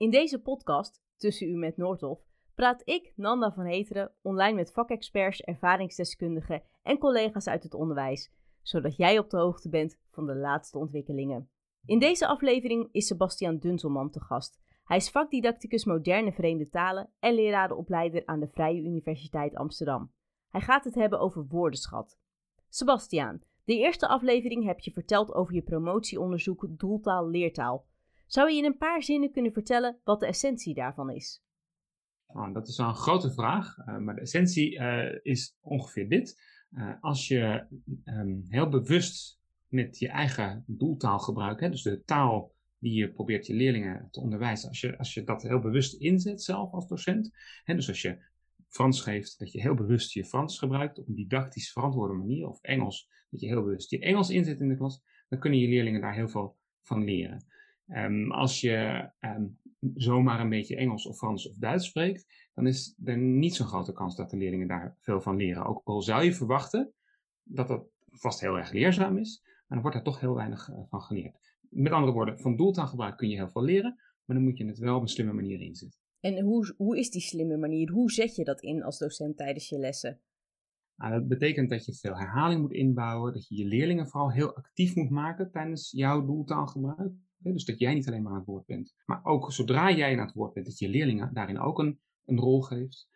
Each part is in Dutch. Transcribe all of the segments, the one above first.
In deze podcast, Tussen U met Noordhof, praat ik, Nanda van Heteren, online met vakexperts, ervaringsdeskundigen en collega's uit het onderwijs, zodat jij op de hoogte bent van de laatste ontwikkelingen. In deze aflevering is Sebastian Dunselman te gast. Hij is vakdidacticus moderne vreemde talen en lerarenopleider aan de Vrije Universiteit Amsterdam. Hij gaat het hebben over woordenschat. Sebastian, de eerste aflevering heb je verteld over je promotieonderzoek Doeltaal-Leertaal. Zou je in een paar zinnen kunnen vertellen wat de essentie daarvan is? Nou, dat is wel een grote vraag, uh, maar de essentie uh, is ongeveer dit. Uh, als je um, heel bewust met je eigen doeltaal gebruikt, hè, dus de taal die je probeert je leerlingen te onderwijzen, als je, als je dat heel bewust inzet zelf als docent, hè, dus als je Frans geeft, dat je heel bewust je Frans gebruikt op een didactisch verantwoorde manier, of Engels, dat je heel bewust je Engels inzet in de klas, dan kunnen je leerlingen daar heel veel van leren. Um, als je um, zomaar een beetje Engels of Frans of Duits spreekt, dan is er niet zo'n grote kans dat de leerlingen daar veel van leren. Ook al zou je verwachten dat dat vast heel erg leerzaam is, maar dan wordt er toch heel weinig uh, van geleerd. Met andere woorden, van doeltaalgebruik kun je heel veel leren, maar dan moet je het wel op een slimme manier inzetten. En hoe, hoe is die slimme manier? Hoe zet je dat in als docent tijdens je lessen? Nou, dat betekent dat je veel herhaling moet inbouwen, dat je je leerlingen vooral heel actief moet maken tijdens jouw doeltaalgebruik. Dus dat jij niet alleen maar aan het woord bent. Maar ook zodra jij aan het woord bent, dat je leerlingen daarin ook een, een rol geeft.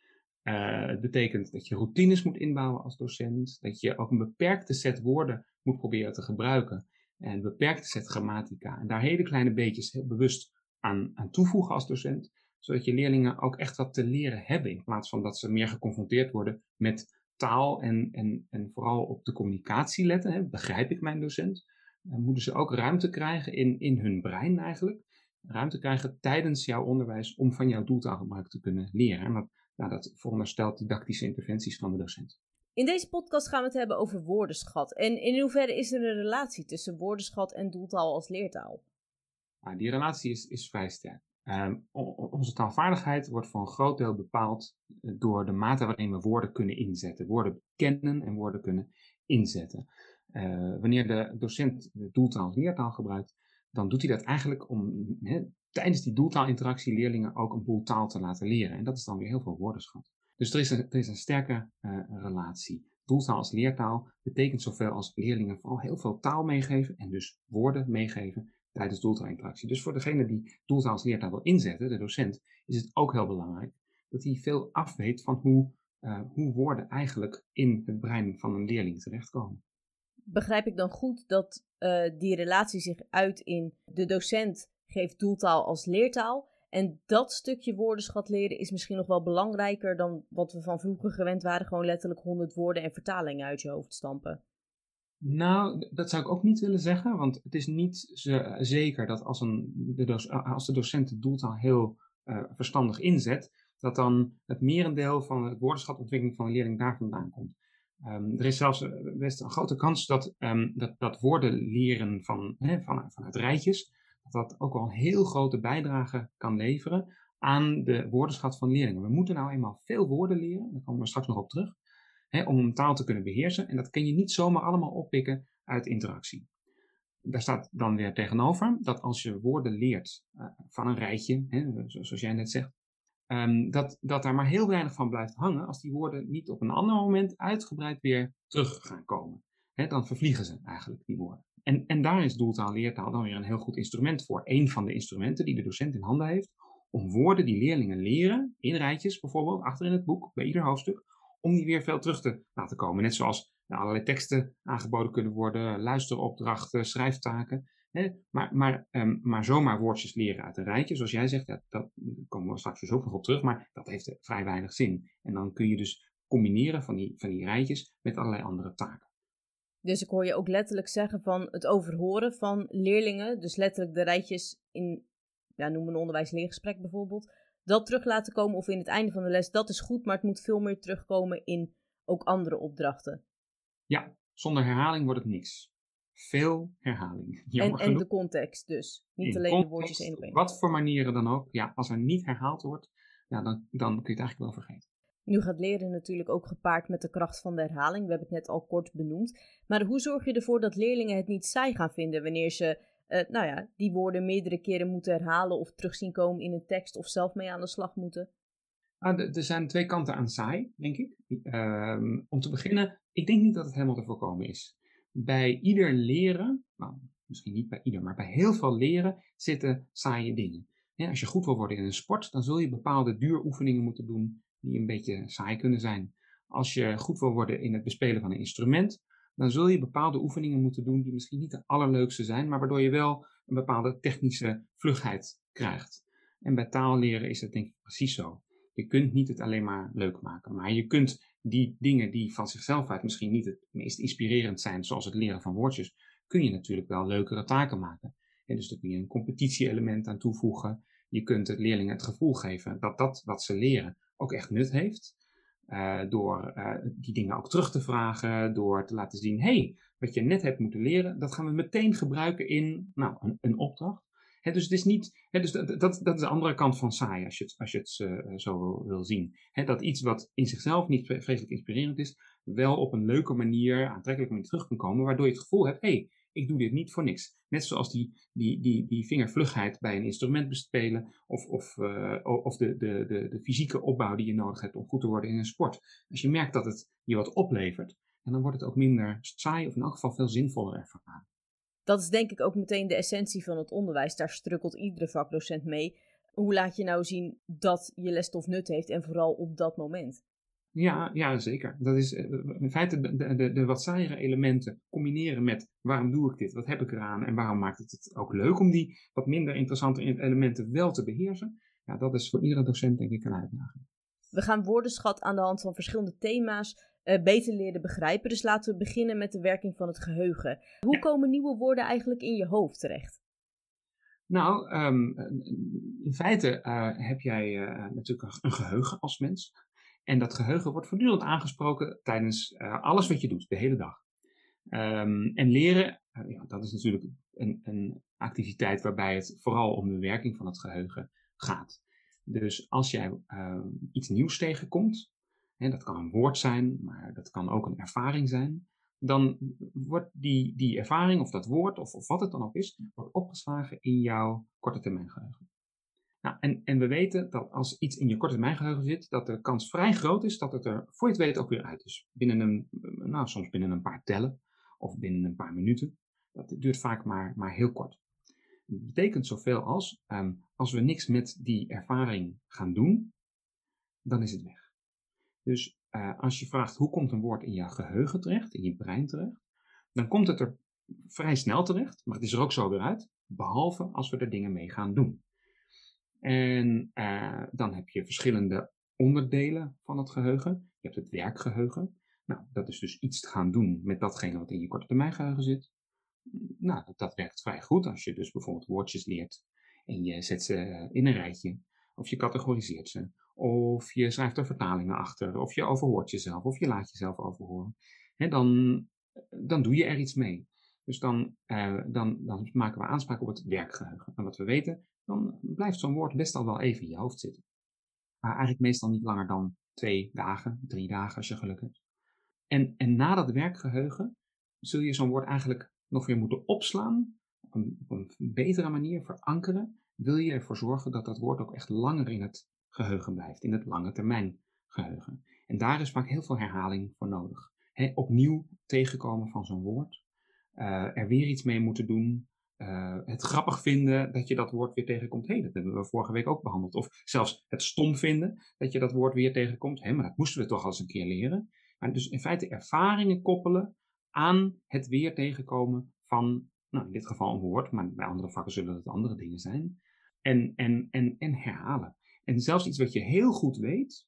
Uh, het betekent dat je routines moet inbouwen als docent. Dat je ook een beperkte set woorden moet proberen te gebruiken. En een beperkte set grammatica. En daar hele kleine beetjes heel bewust aan, aan toevoegen als docent. Zodat je leerlingen ook echt wat te leren hebben. In plaats van dat ze meer geconfronteerd worden met taal en, en, en vooral op de communicatie letten. Hè. Begrijp ik mijn docent? Moeten ze ook ruimte krijgen in, in hun brein eigenlijk. Ruimte krijgen tijdens jouw onderwijs om van jouw doeltaalgebruik te kunnen leren. En dat, nou, dat veronderstelt didactische interventies van de docent. In deze podcast gaan we het hebben over woordenschat. En in hoeverre is er een relatie tussen woordenschat en doeltaal als leertaal? Nou, die relatie is, is vrij sterk. Um, onze taalvaardigheid wordt voor een groot deel bepaald eh, door de mate waarin we woorden kunnen inzetten. Woorden kennen en woorden kunnen inzetten. Uh, wanneer de docent de doeltaal leertaal gebruikt, dan doet hij dat eigenlijk om tijdens die doeltaalinteractie leerlingen ook een boel taal te laten leren. En dat is dan weer heel veel woordenschat. Dus er is een, er is een sterke uh, relatie. Doeltaal als leertaal betekent zoveel als leerlingen vooral heel veel taal meegeven en dus woorden meegeven tijdens doeltaalinteractie. Dus voor degene die doeltaal als leertaal wil inzetten, de docent, is het ook heel belangrijk dat hij veel afweet van hoe, uh, hoe woorden eigenlijk in het brein van een leerling terechtkomen begrijp ik dan goed dat uh, die relatie zich uit in de docent geeft doeltaal als leertaal. En dat stukje woordenschat leren is misschien nog wel belangrijker dan wat we van vroeger gewend waren. Gewoon letterlijk 100 woorden en vertalingen uit je hoofd stampen. Nou, dat zou ik ook niet willen zeggen. Want het is niet zeker dat als, een, de, als de docent de doeltaal heel uh, verstandig inzet, dat dan het merendeel van het woordenschatontwikkeling van de leerling daar vandaan komt. Um, er is zelfs eh, best een grote kans dat, um, dat, dat woorden leren van, van, vanuit rijtjes, dat dat ook wel een heel grote bijdrage kan leveren aan de woordenschat van leerlingen. We moeten nou eenmaal veel woorden leren, daar komen we straks nog op terug, om een taal te kunnen beheersen. En dat kun je niet zomaar allemaal oppikken uit interactie. Daar staat dan weer tegenover dat als je woorden leert uh, van een rijtje, zoals jij net zegt, Um, dat, dat daar maar heel weinig van blijft hangen als die woorden niet op een ander moment uitgebreid weer terug gaan komen. Dan vervliegen ze eigenlijk, die woorden. En, en daar is doeltaal, leertaal dan weer een heel goed instrument voor. Een van de instrumenten die de docent in handen heeft om woorden die leerlingen leren, in rijtjes bijvoorbeeld, achter in het boek, bij ieder hoofdstuk, om die weer veel terug te laten komen. Net zoals nou, allerlei teksten aangeboden kunnen worden, luisteropdrachten, schrijftaken. Hè? Maar, maar, um, maar zomaar woordjes leren uit een rijtje, zoals jij zegt, ja, dat komen we straks dus ook nog op terug, maar dat heeft vrij weinig zin. En dan kun je dus combineren van die, van die rijtjes met allerlei andere taken. Dus ik hoor je ook letterlijk zeggen van het overhoren van leerlingen, dus letterlijk de rijtjes in, ja, noem een onderwijsleergesprek bijvoorbeeld, dat terug laten komen of in het einde van de les, dat is goed, maar het moet veel meer terugkomen in ook andere opdrachten. Ja, zonder herhaling wordt het niks veel herhaling. En, en de context dus. Niet alleen de woordjes één op één. Wat voor manieren dan ook. Ja, als er niet herhaald wordt, ja, dan, dan kun je het eigenlijk wel vergeten. Nu gaat leren natuurlijk ook gepaard met de kracht van de herhaling. We hebben het net al kort benoemd. Maar hoe zorg je ervoor dat leerlingen het niet saai gaan vinden wanneer ze uh, nou ja, die woorden meerdere keren moeten herhalen of terugzien komen in een tekst of zelf mee aan de slag moeten? Ah, er zijn twee kanten aan saai, denk ik. Ehm, om te beginnen, ik denk niet dat het helemaal te voorkomen is. Bij ieder leren, nou, misschien niet bij ieder, maar bij heel veel leren zitten saaie dingen. als je goed wil worden in een sport, dan zul je bepaalde duuroefeningen moeten doen die een beetje saai kunnen zijn. Als je goed wil worden in het bespelen van een instrument, dan zul je bepaalde oefeningen moeten doen die misschien niet de allerleukste zijn, maar waardoor je wel een bepaalde technische vlugheid krijgt. En bij taal leren is dat denk ik precies zo. Je kunt niet het alleen maar leuk maken, maar je kunt die dingen die van zichzelf uit misschien niet het meest inspirerend zijn, zoals het leren van woordjes, kun je natuurlijk wel leukere taken maken. En dus daar kun je een competitie-element aan toevoegen. Je kunt het leerlingen het gevoel geven dat dat wat ze leren ook echt nut heeft. Uh, door uh, die dingen ook terug te vragen, door te laten zien, hey, wat je net hebt moeten leren, dat gaan we meteen gebruiken in nou, een, een opdracht. Dus het is niet, dus dat, dat, is de andere kant van saai, als je het, als je het uh, zo wil, zien. Dat iets wat in zichzelf niet vreselijk inspirerend is, wel op een leuke manier, aantrekkelijke manier terug kan komen, waardoor je het gevoel hebt, hey, ik doe dit niet voor niks. Net zoals die, die, die, die vingervlugheid bij een instrument bespelen of, of, uh, of de, de, de, de fysieke opbouw die je nodig hebt om goed te worden in een sport. Als je merkt dat het je wat oplevert, en dan wordt het ook minder saai of in elk geval veel zinvoller ervaren. Dat is denk ik ook meteen de essentie van het onderwijs. Daar strukkelt iedere vakdocent mee. Hoe laat je nou zien dat je lesstof nut heeft en vooral op dat moment? Ja, ja, zeker. Dat is eh, in feite de, de, de wat saaiere elementen combineren met waarom doe ik dit, wat heb ik eraan en waarom maakt het het ook leuk om die wat minder interessante elementen wel te beheersen. Ja, dat is voor iedere docent denk ik een uitdaging. We gaan woordenschat aan de hand van verschillende thema's uh, beter leren begrijpen. Dus laten we beginnen met de werking van het geheugen. Hoe komen nieuwe woorden eigenlijk in je hoofd terecht? Nou, um, in feite uh, heb jij uh, natuurlijk een geheugen als mens. En dat geheugen wordt voortdurend aangesproken tijdens alles wat je doet, de hele dag. Um, en leren, ja, dat is natuurlijk een, een, activiteit waarbij het vooral om de werking van het geheugen gaat. Dus als jij uh, iets nieuws tegenkomt, dat kan een woord zijn, maar dat kan ook een ervaring zijn, dan wordt die, die ervaring of dat woord of, of wat het dan ook is, wordt opgeslagen in jouw korte termijn geheugen. Nou, en, en we weten dat als iets in je korte termijn geheugen zit, dat de kans vrij groot is dat het er voor je het weet ook weer uit is. Binnen een, nou, soms binnen een paar tellen of binnen een paar minuten. Dat duurt vaak maar, maar heel kort. Dat betekent zoveel als, um, als we niks met die ervaring gaan doen, dan is het weg. Dus uh, als je vraagt hoe komt een woord in je geheugen terecht, in je brein terecht, dan komt het er vrij snel terecht, maar het is er ook zo weer uit, behalve als we er dingen mee gaan doen. En uh, dan heb je verschillende onderdelen van het geheugen. Je hebt het werkgeheugen. Nou, dat is dus iets te gaan doen met datgene wat in je korte termijn geheugen zit. Nou, dat, dat werkt vrij goed als je dus bijvoorbeeld woordjes leert en je zet ze in een rijtje. Of je categoriseert ze. Of je schrijft er vertalingen achter. Of je overhoort jezelf. Of je laat jezelf overhoren. He, dan, dan doe je er iets mee. Dus dan, uh, dan, dan maken we aanspraak op het werkgeheugen. En wat we weten, dan blijft zo'n woord best al wel even in je hoofd zitten. Maar eigenlijk meestal niet langer dan twee dagen, drie dagen als je geluk hebt. En, en na dat werkgeheugen zul je zo'n woord eigenlijk nog weer moeten opslaan, op een, op een betere manier verankeren, wil je ervoor zorgen dat dat woord ook echt langer in het geheugen blijft, in het lange termijn geheugen. En daar is vaak heel veel herhaling voor nodig. opnieuw tegenkomen van zo'n woord, uh, er weer iets mee moeten doen, uh, het grappig vinden dat je dat woord weer tegenkomt. Hé, hey, dat hebben we vorige week ook behandeld. Of zelfs het stom vinden dat je dat woord weer tegenkomt. Hé, maar dat moesten we toch al eens een keer leren. Maar dus in feite ervaringen koppelen aan het weer tegenkomen van, nou in dit geval een woord, maar bij andere vakken zullen het andere dingen zijn. En, en, en, en herhalen. En zelfs iets wat je heel goed weet,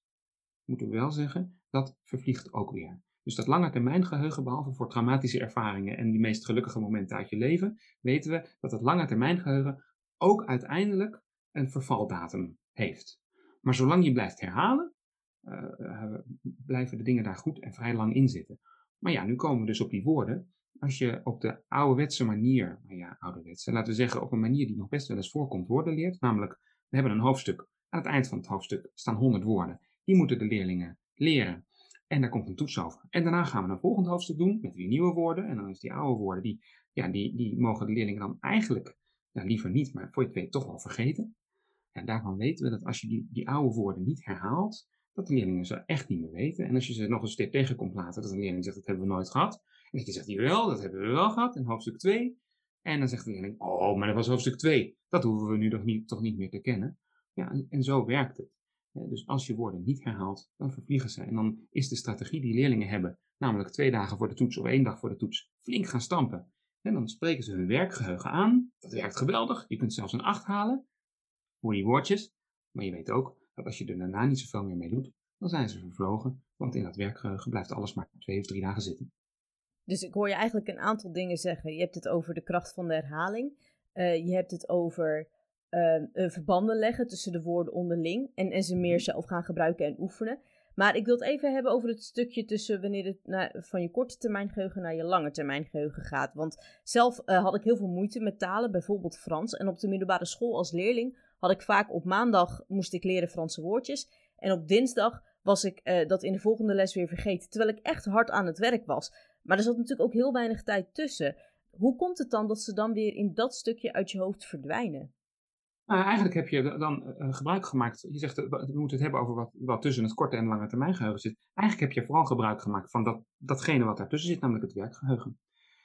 moeten we wel zeggen, dat vervliegt ook weer. Dus dat lange termijn geheugen, behalve voor traumatische ervaringen en die meest gelukkige momenten uit je leven, weten we dat het lange termijn geheugen ook uiteindelijk een vervaldatum heeft. Maar zolang je blijft herhalen, uh, blijven de dingen daar goed en vrij lang in zitten. Maar ja, nu komen we dus op die woorden. Als je op de ouderwetse manier, nou ja, ouderwetse, laten we zeggen op een manier die nog best wel eens voorkomt, woorden leert. Namelijk, we hebben een hoofdstuk. Aan het eind van het hoofdstuk staan 100 woorden. Die moeten de leerlingen leren. En daar komt een toets over. En daarna gaan we een volgend hoofdstuk doen met weer nieuwe woorden. En dan is die oude woorden, die, ja, die, die mogen de leerlingen dan eigenlijk ja, liever niet, maar voor je het weet toch wel vergeten. En daarvan weten we dat als je die, die oude woorden niet herhaalt, dat de leerlingen ze echt niet meer weten. En als je ze nog eens tegenkomt later, dat een leerling zegt, dat hebben we nooit gehad. Je zegt, wel, dat hebben we wel gehad in hoofdstuk 2. En dan zegt de leerling, oh, maar dat was hoofdstuk 2. Dat hoeven we nu toch niet, toch niet meer te kennen. Ja, en, en zo werkt het. Dus als je woorden niet herhaalt, dan vervliegen ze. En dan is de strategie die leerlingen hebben, namelijk twee dagen voor de toets of één dag voor de toets, flink gaan stampen. En dan spreken ze hun werkgeheugen aan. Dat werkt geweldig. Je kunt zelfs een 8 halen voor die woordjes. Maar je weet ook dat als je er daarna niet zoveel meer mee doet, dan zijn ze vervlogen. Want in dat werkgeheugen blijft alles maar twee of drie dagen zitten. Dus ik hoor je eigenlijk een aantal dingen zeggen. Je hebt het over de kracht van de herhaling. Uh, je hebt het over uh, verbanden leggen tussen de woorden onderling. En, en ze meer zelf gaan gebruiken en oefenen. Maar ik wil het even hebben over het stukje tussen wanneer het naar, van je korte termijn geheugen naar je lange termijn geheugen gaat. Want zelf uh, had ik heel veel moeite met talen, bijvoorbeeld Frans. En op de middelbare school als leerling had ik vaak op maandag moest ik leren Franse woordjes. En op dinsdag was ik uh, dat in de volgende les weer vergeten. Terwijl ik echt hard aan het werk was. Maar er zat natuurlijk ook heel weinig tijd tussen. Hoe komt het dan dat ze dan weer in dat stukje uit je hoofd verdwijnen? Nou, eigenlijk heb je dan uh, gebruik gemaakt. Je zegt, uh, we moeten het hebben over wat, wat tussen het korte en lange termijn geheugen zit. Eigenlijk heb je vooral gebruik gemaakt van dat, datgene wat daartussen zit, namelijk het werkgeheugen.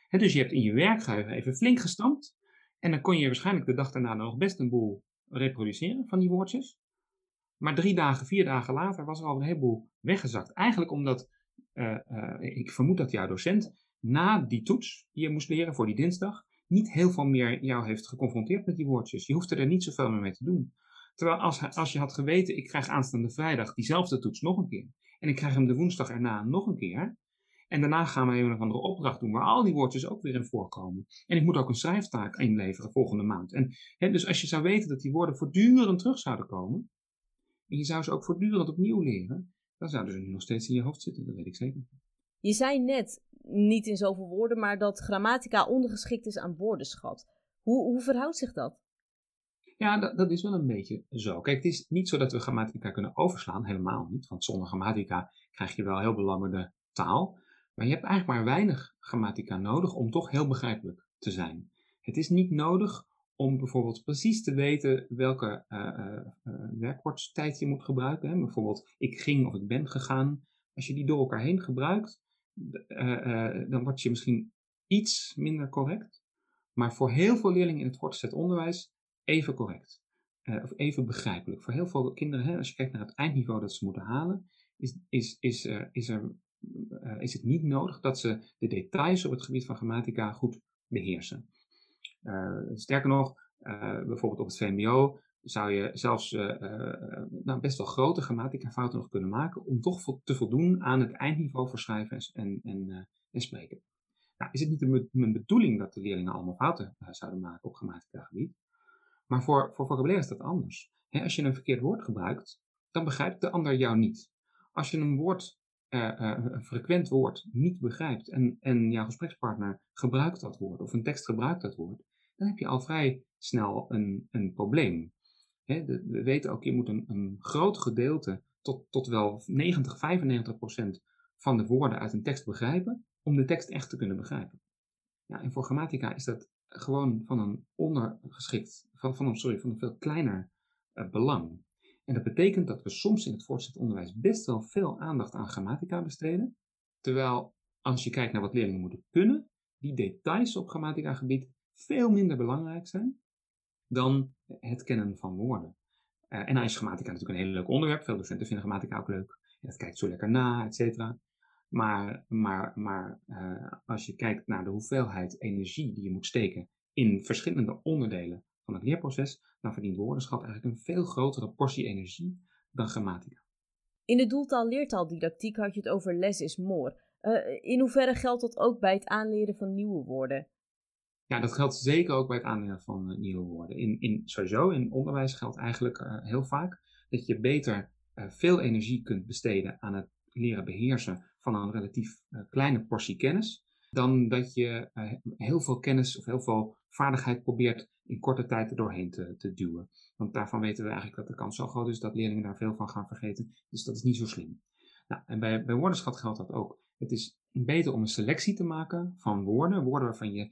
He, dus je hebt in je werkgeheugen even flink gestampt. En dan kon je waarschijnlijk de dag daarna nog best een boel reproduceren van die woordjes. Maar drie dagen, vier dagen later was er al een heleboel weggezakt. Eigenlijk omdat, uh, ik vermoed dat jouw docent na die toets die je moest leren voor die dinsdag, niet heel veel meer jou heeft geconfronteerd met die woordjes. Je hoefde er niet zoveel meer mee te doen. Terwijl als, als je had geweten, ik krijg aanstaande vrijdag diezelfde toets nog een keer. En ik krijg hem de woensdag erna nog een keer. En daarna gaan we een of andere opdracht doen waar al die woordjes ook weer in voorkomen. En ik moet ook een schrijftaak inleveren volgende maand. En hè, dus als je zou weten dat die woorden voortdurend terug zouden komen. En je zou ze ook voortdurend opnieuw leren. Dan zouden ze nu nog steeds in je hoofd zitten, dat weet ik zeker. Je zei net, niet in zoveel woorden, maar dat grammatica ondergeschikt is aan woordenschat. Hoe, hoe verhoudt zich dat? Ja, dat, dat, is wel een beetje zo. Kijk, het is niet zo dat we grammatica kunnen overslaan, helemaal niet. Want zonder grammatica krijg je wel heel belangrijke taal. Maar je hebt eigenlijk maar weinig grammatica nodig om toch heel begrijpelijk te zijn. Het is niet nodig om bijvoorbeeld precies te weten welke uh, uh, werkwoordstijd je moet gebruiken. Hè. Bijvoorbeeld, ik ging of ik ben gegaan. Als je die door elkaar heen gebruikt, dan word je misschien iets minder correct. Maar voor heel veel leerlingen in het voortgezet onderwijs even correct. Of even begrijpelijk. Voor heel veel kinderen, hè, als je kijkt naar het eindniveau dat ze moeten halen, is, is, is, is, er, is het niet nodig dat ze de details op het gebied van grammatica goed beheersen. Sterker nog, bijvoorbeeld op het VMBO zou je zelfs uh, nou, best wel grote grammatica-fouten nog kunnen maken om toch te voldoen aan het eindniveau voor schrijven en, en, en spreken. Nou, is het niet mijn bedoeling dat de leerlingen allemaal fouten zouden maken op grammatica-gebied, maar voor, voor vocabulaire is dat anders. als je een verkeerd woord gebruikt, dan begrijpt de ander jou niet. Als je een woord, een frequent woord, niet begrijpt en, en jouw gesprekspartner gebruikt dat woord, of een tekst gebruikt dat woord, dan heb je al vrij snel een, een probleem we weten ook, je moet een, een groot gedeelte, tot, tot wel 90, 95 procent van de woorden uit een tekst begrijpen, om de tekst echt te kunnen begrijpen. Ja, en voor grammatica is dat gewoon van een ondergeschikt, van, van, een, sorry, van een veel kleiner uh, belang. En dat betekent dat we soms in het voortgezet onderwijs best wel veel aandacht aan grammatica besteden, terwijl als je kijkt naar wat leerlingen moeten kunnen, die details op grammatica gebied veel minder belangrijk zijn dan het kennen van woorden. Uh, en dan is grammatica natuurlijk een heel leuk onderwerp. Veel docenten vinden grammatica ook leuk. Het kijkt zo lekker na, et cetera. Maar, maar, maar uh, als je kijkt naar de hoeveelheid energie die je moet steken in verschillende onderdelen van het leerproces, dan verdient woordenschat eigenlijk een veel grotere portie energie dan grammatica. In de doeltaal-leertaaldidactiek had je het over less is more. Uh, in hoeverre geldt dat ook bij het aanleren van nieuwe woorden? Ja, dat geldt zeker ook bij het aanleren van uh, nieuwe woorden. In, in, sowieso in onderwijs geldt eigenlijk uh, heel vaak dat je beter uh, veel energie kunt besteden aan het leren beheersen van een relatief kleine portie kennis, dan dat je heel veel kennis of heel veel vaardigheid probeert in korte tijd er doorheen te, te duwen. Want daarvan weten we eigenlijk dat de kans zo groot is dat leerlingen daar veel van gaan vergeten. Dus dat is niet zo slim. Nou, en bij, bij woordenschat geldt dat ook. Het is beter om een selectie te maken van woorden, woorden waarvan je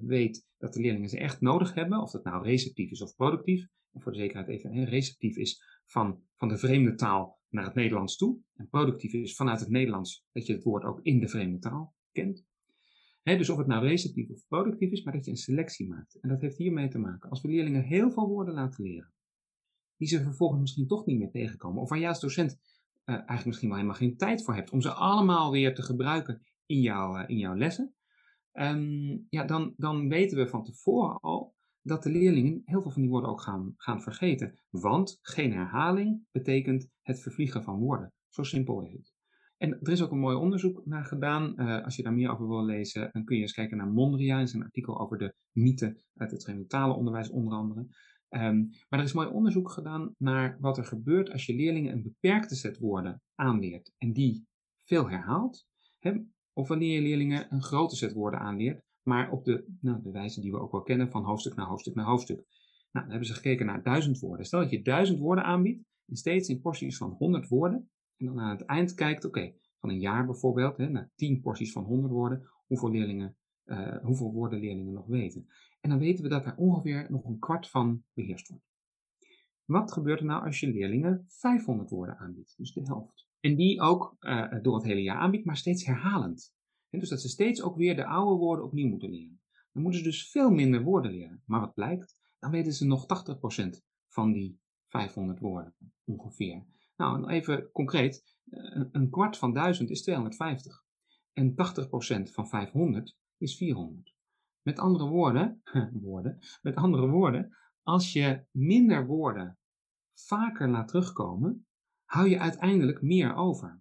weet dat de leerlingen ze echt nodig hebben, of dat nou receptief is of productief. En voor de zekerheid even, receptief is van, van de vreemde taal naar het Nederlands toe. En productief is vanuit het Nederlands dat je het woord ook in de vreemde taal kent. dus of het nou receptief of productief is, maar dat je een selectie maakt. En dat heeft hiermee te maken. Als we leerlingen heel veel woorden laten leren, die ze vervolgens misschien toch niet meer tegenkomen, of waar jij als docent uh, eigenlijk misschien wel helemaal geen tijd voor hebt om ze allemaal weer te gebruiken in, jouw uh, in jouw lessen, um, ja, dan, dan weten we van tevoren al dat de leerlingen heel veel van die woorden ook gaan, gaan vergeten. Want geen herhaling betekent het vervliegen van woorden. Zo simpel is het. En er is ook een mooi onderzoek naar gedaan. Uh, als je daar meer over wil lezen, dan kun je eens kijken naar Mondria in zijn artikel over de mythe uit het genitale onderwijs onder andere. Um, maar er is mooi onderzoek gedaan naar wat er gebeurt als je leerlingen een beperkte set woorden aanleert en die veel herhaalt. Hè, of wanneer je leerlingen een grote set woorden aanleert, maar op de, nou, de wijze die we ook wel kennen van hoofdstuk naar hoofdstuk naar hoofdstuk. Nou, dan hebben ze gekeken naar duizend woorden. Stel dat je duizend woorden aanbiedt, en steeds in porties van 100 woorden, en dan aan het eind kijkt, oké, van een jaar bijvoorbeeld, hè, naar 10 porties van 100 woorden, hoeveel, leerlingen, uh, hoeveel woorden leerlingen nog weten. En dan weten we dat er ongeveer nog een kwart van beheerst wordt. Wat gebeurt er nou als je leerlingen 500 woorden aanbiedt, dus de helft? En die ook uh, door het hele jaar aanbiedt, maar steeds herhalend. En dus dat ze steeds ook weer de oude woorden opnieuw moeten leren. Dan moeten ze dus veel minder woorden leren. Maar wat blijkt? Dan weten ze nog 80% van die 500 woorden ongeveer. Nou, even concreet. Een kwart van 1000 is 250. En 80% van 500 is 400. Met andere woorden, woorden, met andere woorden, als je minder woorden vaker laat terugkomen, hou je uiteindelijk meer over.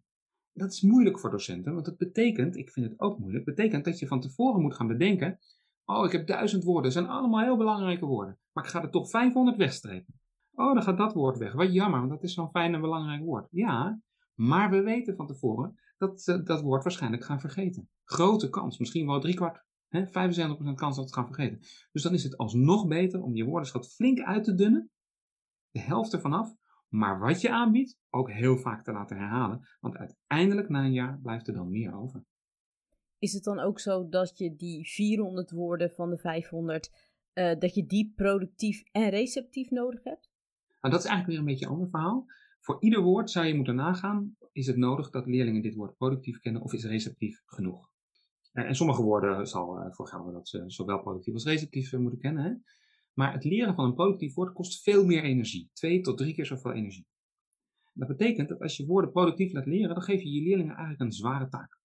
Dat is moeilijk voor docenten, want het betekent, ik vind het ook moeilijk, betekent dat je van tevoren moet gaan bedenken, oh ik heb duizend woorden, dat zijn allemaal heel belangrijke woorden, maar ik ga er toch 500 wegstrepen. Oh, dan gaat dat woord weg. Wat jammer, want dat is zo'n fijn en belangrijk woord. Ja, maar we weten van tevoren dat uh, dat woord waarschijnlijk gaan vergeten. Grote kans, misschien wel driekwart, hè, 75% kans dat het gaan vergeten. Dus dan is het alsnog beter om je woordenschat flink uit te dunnen, de helft ervan af, maar wat je aanbiedt ook heel vaak te laten herhalen. Want uiteindelijk na een jaar blijft er dan meer over. Is het dan ook zo dat je die 400 woorden van de 500, uh, eh, dat je die productief en receptief nodig hebt? Nou, dat is eigenlijk weer een beetje een ander verhaal. Voor ieder woord zou je moeten nagaan, is het nodig dat leerlingen dit woord productief kennen of is receptief genoeg? Uh, en sommige woorden zal uh, voor gelden dat ze zowel productief als receptief moeten kennen. Hè? Maar het leren van een productief woord kost veel meer energie. Twee tot drie keer zoveel energie. Dat betekent dat als je woorden productief laat leren, dan geef je je leerlingen eigenlijk een zware taak.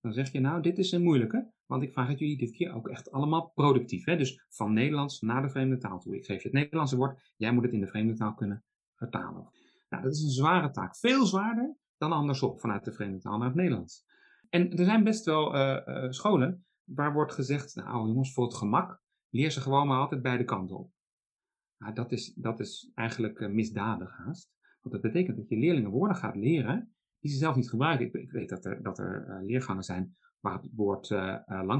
Dan zeg je nou, dit is een moeilijke, want ik vraag het jullie dit keer ook echt allemaal productief. Hè? Dus van Nederlands naar de vreemde taal toe. Ik geef je het Nederlandse woord, jij moet het in de vreemde taal kunnen vertalen. Nou, dat is een zware taak. Veel zwaarder dan andersom, vanuit de vreemde taal naar het Nederlands. En er zijn best wel uh, uh, scholen waar wordt gezegd, nou jongens, voor het gemak, leer ze gewoon maar altijd beide kanten op. Nou, dat, is, dat is eigenlijk uh, misdadig haast. Want dat betekent dat je leerlingen woorden gaat leren die ze zelf niet gebruiken. Ik, ik weet dat er, dat er uh, leergangen zijn waar het woord uh,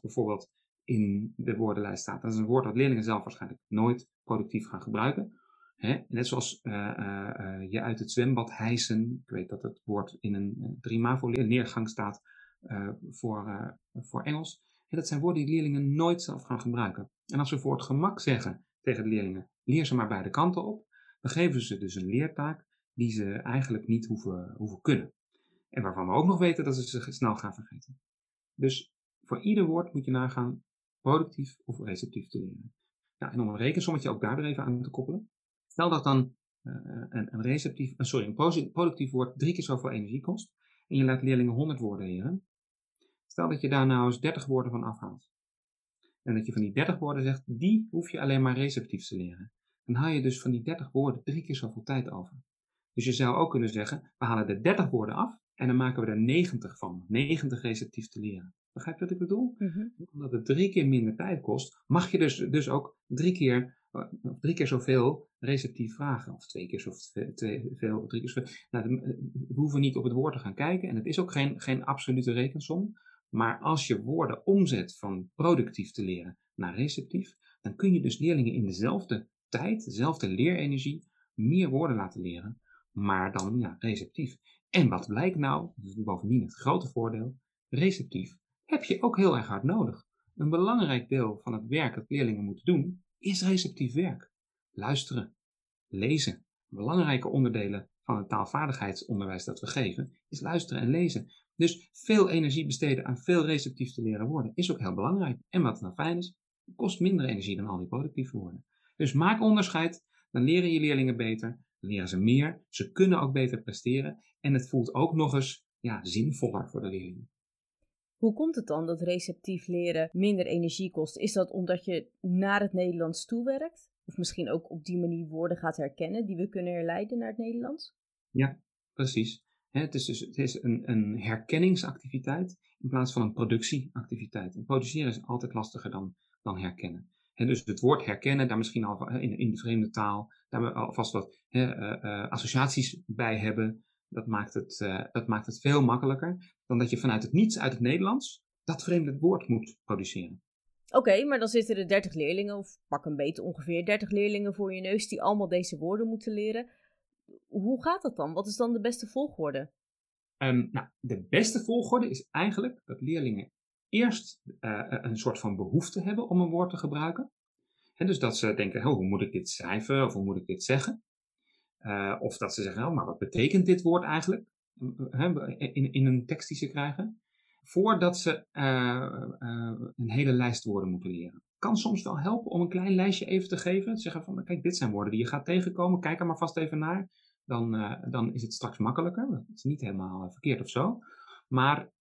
bijvoorbeeld in de woordenlijst staat. Dat is een woord dat leerlingen zelf waarschijnlijk nooit productief gaan gebruiken. Net zoals je uit het zwembad hijsen. Ik weet dat het woord in een drie MAVO leergang staat voor, voor Engels. Dat zijn woorden die leerlingen nooit zelf gaan gebruiken. En als we voor het gemak zeggen tegen de leerlingen, leer ze maar beide kanten op, dan geven ze dus een leertaak die ze eigenlijk niet hoeven, hoeven kunnen. En waarvan we ook nog weten dat ze ze snel gaan vergeten. Dus voor ieder woord moet je nagaan productief of receptief te leren. Nou, en om een rekensommetje ook daar weer even aan te koppelen. Stel dat dan uh, een, een, receptief, uh, sorry, een productief woord drie keer zoveel energie kost. En je laat leerlingen 100 woorden leren. Stel dat je daar nou eens 30 woorden van afhaalt. En dat je van die 30 woorden zegt, die hoef je alleen maar receptief te leren. Dan haal je dus van die 30 woorden drie keer zoveel tijd over. Dus je zou ook kunnen zeggen, we halen de 30 woorden af en dan maken we er 90 van. 90 receptief te leren. Begrijp je wat ik bedoel? Mm Omdat het drie keer minder tijd kost, mag je dus, dus ook drie keer, uh, drie keer zoveel receptief vragen. Of twee keer zoveel, twee, veel, drie keer zoveel. Nou, we hoeven niet op het woord te gaan kijken. En het is ook geen, geen absolute rekensom. Maar als je woorden omzet van productief te leren naar receptief, dan kun je dus leerlingen in dezelfde tijd, dezelfde leerenergie, meer woorden laten leren, maar dan ja, receptief. En wat blijkt nou, dat is bovendien het grote voordeel, receptief heb je ook heel erg hard nodig. een belangrijk deel van het werk dat leerlingen moeten doen, is receptief werk. Luisteren, lezen. Belangrijke onderdelen van het taalvaardigheidsonderwijs dat we geven, is luisteren en lezen. Dus veel energie besteden aan veel receptief te leren worden is ook heel belangrijk. En wat nou fijn is, het kost minder energie dan al die productieve woorden. Dus maak onderscheid, dan leren je leerlingen beter, dan leren ze meer, ze kunnen ook beter presteren en het voelt ook nog eens ja, zinvoller voor de leerlingen. Hoe komt het dan dat receptief leren minder energie kost? Is dat omdat je naar het Nederlands toewerkt? Of misschien ook op die manier woorden gaat herkennen die we kunnen herleiden naar het Nederlands? Ja, precies. Het is dus het is een, een herkenningsactiviteit in plaats van een productieactiviteit. En produceren is altijd lastiger dan, dan herkennen. dus het woord herkennen, daar misschien al in, in de vreemde taal, daar we alvast wat he, uh, uh, associaties bij hebben. Dat maakt, het, uh, dat maakt het veel makkelijker dan dat je vanuit het niets, uit het Nederlands, dat vreemde woord moet produceren. Oké, maar dan zitten er 30 leerlingen, of pak een beetje ongeveer 30 leerlingen voor je neus, die allemaal deze woorden moeten leren. Hoe gaat dat dan? Wat is dan de beste volgorde? Um, nou, de beste volgorde is eigenlijk dat leerlingen eerst uh, een soort van behoefte hebben om een woord te gebruiken. En dus dat ze denken, hoe moet ik dit schrijven of hoe moet ik dit zeggen? Uh, of dat ze zeggen, oh, maar wat betekent dit woord eigenlijk? In, in een tekst die ze krijgen voordat ze uh, uh, een hele lijst woorden moeten leren. Kan soms wel helpen om een klein lijstje even te geven. Zeggen van, kijk, dit zijn woorden die je gaat tegenkomen. Kijk er maar vast even naar. Dan, uh, dan is het straks makkelijker. Dat is niet helemaal verkeerd of zo. Maar,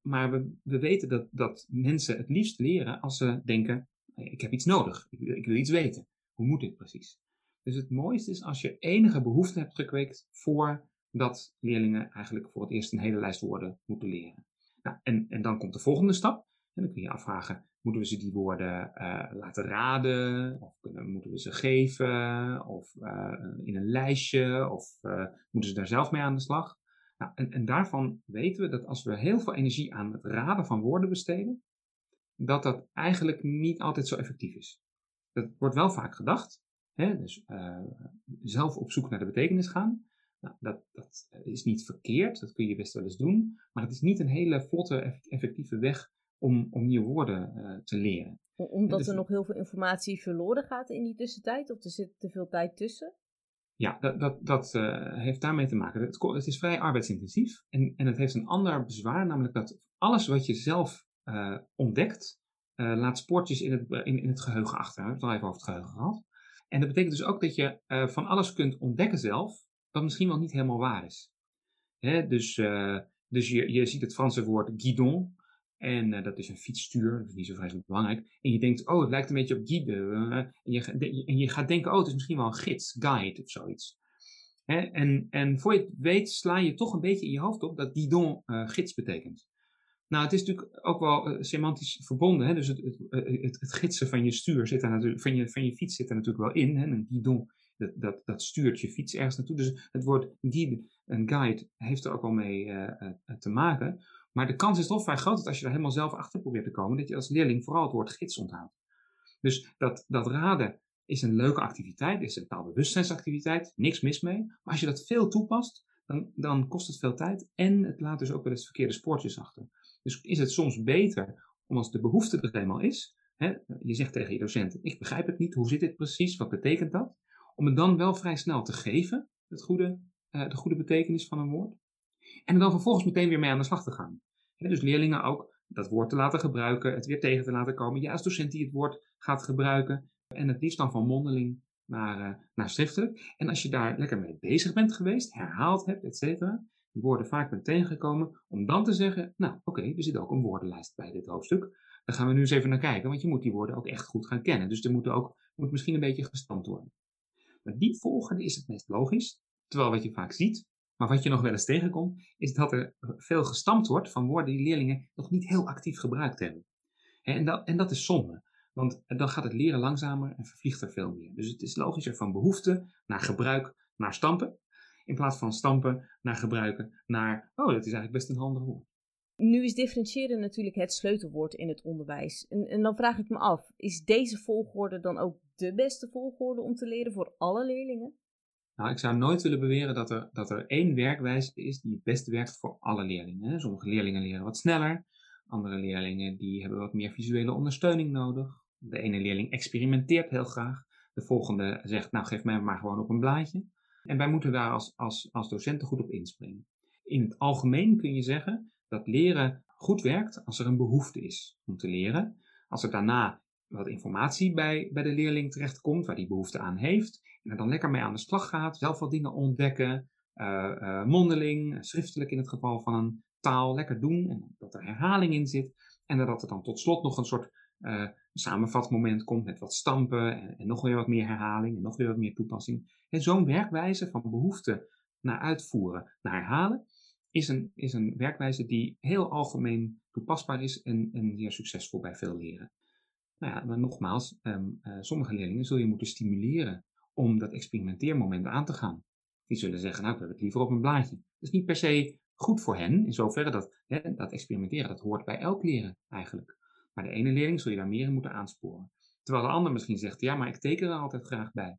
maar we, we weten dat, dat mensen het liefst leren als ze denken, ik heb iets nodig. Ik, ik wil iets weten. Hoe moet dit precies? Dus het mooiste is als je enige behoefte hebt gekweekt voordat leerlingen eigenlijk voor het eerst een hele lijst woorden moeten leren. Nou, en, en dan komt de volgende stap. En dan kun je afvragen, moeten we ze die woorden uh, laten raden? Of kunnen, moeten we ze geven? Of uh, in een lijstje? Of uh, moeten ze daar zelf mee aan de slag? Nou, en, en daarvan weten we dat als we heel veel energie aan het raden van woorden besteden, dat dat eigenlijk niet altijd zo effectief is. Dat wordt wel vaak gedacht. Hè? Dus zelf op zoek naar de betekenis gaan. Nou, dat, dat is niet verkeerd, dat kun je best wel eens doen, maar het is niet een hele vlotte, effectieve weg om, om nieuwe woorden uh, te leren. Omdat dus, er nog heel veel informatie verloren gaat in die tussentijd, of er zit te veel tijd tussen? Ja, dat, dat, dat uh, heeft daarmee te maken. Het, het, is vrij arbeidsintensief en, en het heeft een ander bezwaar, namelijk dat alles wat je zelf uh, ontdekt, laat spoortjes in het, in, in het geheugen achter. We hebben het al even over het geheugen gehad. En dat betekent dus ook dat je van alles kunt ontdekken zelf, wat misschien wel niet helemaal waar is. Dus uh, dus je, je ziet het Franse woord guidon. En uh, dat is een fietsstuur, dat is niet zo vreselijk belangrijk. En je denkt, oh, het lijkt een beetje op guide. Uh, en, je, en je gaat denken, oh, het is misschien wel een gids, guide of zoiets. En, en voor je het weet sla je toch een beetje in je hoofd op dat guidon gids betekent. Nou, het is natuurlijk ook wel semantisch verbonden. Hè? Dus het, het, het, het, gidsen van je stuur zit daar natuurlijk, van je, van je fiets zit er natuurlijk wel in. Hè? Een guidon dat, dat, dat stuurt je fiets ergens naartoe. Dus het woord guide en guide heeft er ook al mee uh, te maken. Maar de kans is toch vrij groot dat als je er helemaal zelf achter probeert te komen, dat je als leerling vooral het woord gids onthoudt. Dus dat, dat raden is een leuke activiteit, is een taalbewustzijnsactiviteit, niks mis mee. Maar als je dat veel toepast, dan, dan kost het veel tijd en het laat dus ook wel eens verkeerde spoortjes achter. Dus is het soms beter om als de behoefte er eenmaal is, hè, je zegt tegen je docent, ik begrijp het niet, hoe zit dit precies, wat betekent dat? Om het dan wel vrij snel te geven, het goede, uh, de goede betekenis van een woord. En er dan vervolgens meteen weer mee aan de slag te gaan. dus leerlingen ook dat woord te laten gebruiken, het weer tegen te laten komen. Ja, als docent die het woord gaat gebruiken. En het liefst dan van mondeling naar, uh, naar schriftelijk. En als je daar lekker mee bezig bent geweest, herhaald hebt, et cetera, die woorden vaak bent tegengekomen, om dan te zeggen, nou oké, er zit ook een woordenlijst bij dit hoofdstuk. Daar gaan we nu eens even naar kijken, want je moet die woorden ook echt goed gaan kennen. Dus er moet ook moet misschien een beetje gestampt worden. Die volgende is het meest logisch. Terwijl wat je vaak ziet, maar wat je nog wel eens tegenkomt, is dat er veel gestampt wordt van woorden die leerlingen nog niet heel actief gebruikt hebben. En dat, en dat is zonde. Want dan gaat het leren langzamer en vervliegt er veel meer. Dus het is logischer van behoefte naar gebruik naar stampen. In plaats van stampen naar gebruiken naar, oh, dat is eigenlijk best een handig woord. Nu is differentiëren natuurlijk het sleutelwoord in het onderwijs. En, en, dan vraag ik me af, is deze volgorde dan ook de beste volgorde om te leren voor alle leerlingen? Nou, ik zou nooit willen beweren dat er, dat er één werkwijze is die het beste werkt voor alle leerlingen. Sommige leerlingen leren wat sneller, Andere leerlingen die hebben wat meer visuele ondersteuning nodig. De ene leerling experimenteert heel graag. De volgende zegt, nou geef mij maar gewoon op een blaadje. En wij moeten daar als, als, als docenten goed op inspringen. In het algemeen kun je zeggen dat leren goed werkt als er een behoefte is om te leren. Als er daarna wat informatie bij, bij de leerling terechtkomt waar die behoefte aan heeft. En er dan lekker mee aan de slag gaat, zelf wat dingen ontdekken. Uh, mondeling, schriftelijk in het geval van een taal, lekker doen. En dat er herhaling in zit. En dat er dan tot slot nog een soort uh, samenvatmoment komt met wat stampen en, en, nog weer wat meer herhaling en nog weer wat meer toepassing. En zo'n werkwijze van behoefte naar uitvoeren, naar herhalen, is een, is een werkwijze die heel algemeen toepasbaar is en, en zeer succesvol bij veel leren. Nou ja, maar nogmaals, um, uh, sommige leerlingen zul je moeten stimuleren om dat experimenteermoment aan te gaan. Die zullen zeggen, nou, ik heb het liever op een blaadje. Dat is niet per se goed voor hen, in zoverre dat hè, dat experimenteren, dat hoort bij elk leren eigenlijk. Maar de ene leerling zul je daar meer in moeten aansporen. Terwijl de ander misschien zegt, ja, maar ik teken er altijd graag bij.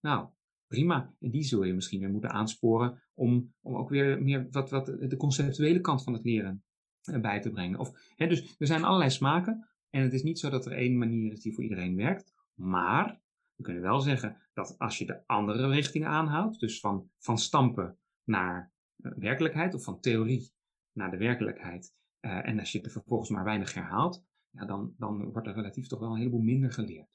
Nou, prima. En die zul je misschien weer moeten aansporen om, om ook weer meer wat, wat de conceptuele kant van het leren eh, bij te brengen. Of, hè, dus er zijn allerlei smaken. En het is niet zo dat er één manier is die voor iedereen werkt. Maar we kunnen wel zeggen dat als je de andere richting aanhoudt, dus van, van stampen naar uh, werkelijkheid of van theorie naar de werkelijkheid, uh, en als je het vervolgens maar weinig herhaalt, ja, dan, dan wordt er relatief toch wel een heleboel minder geleerd.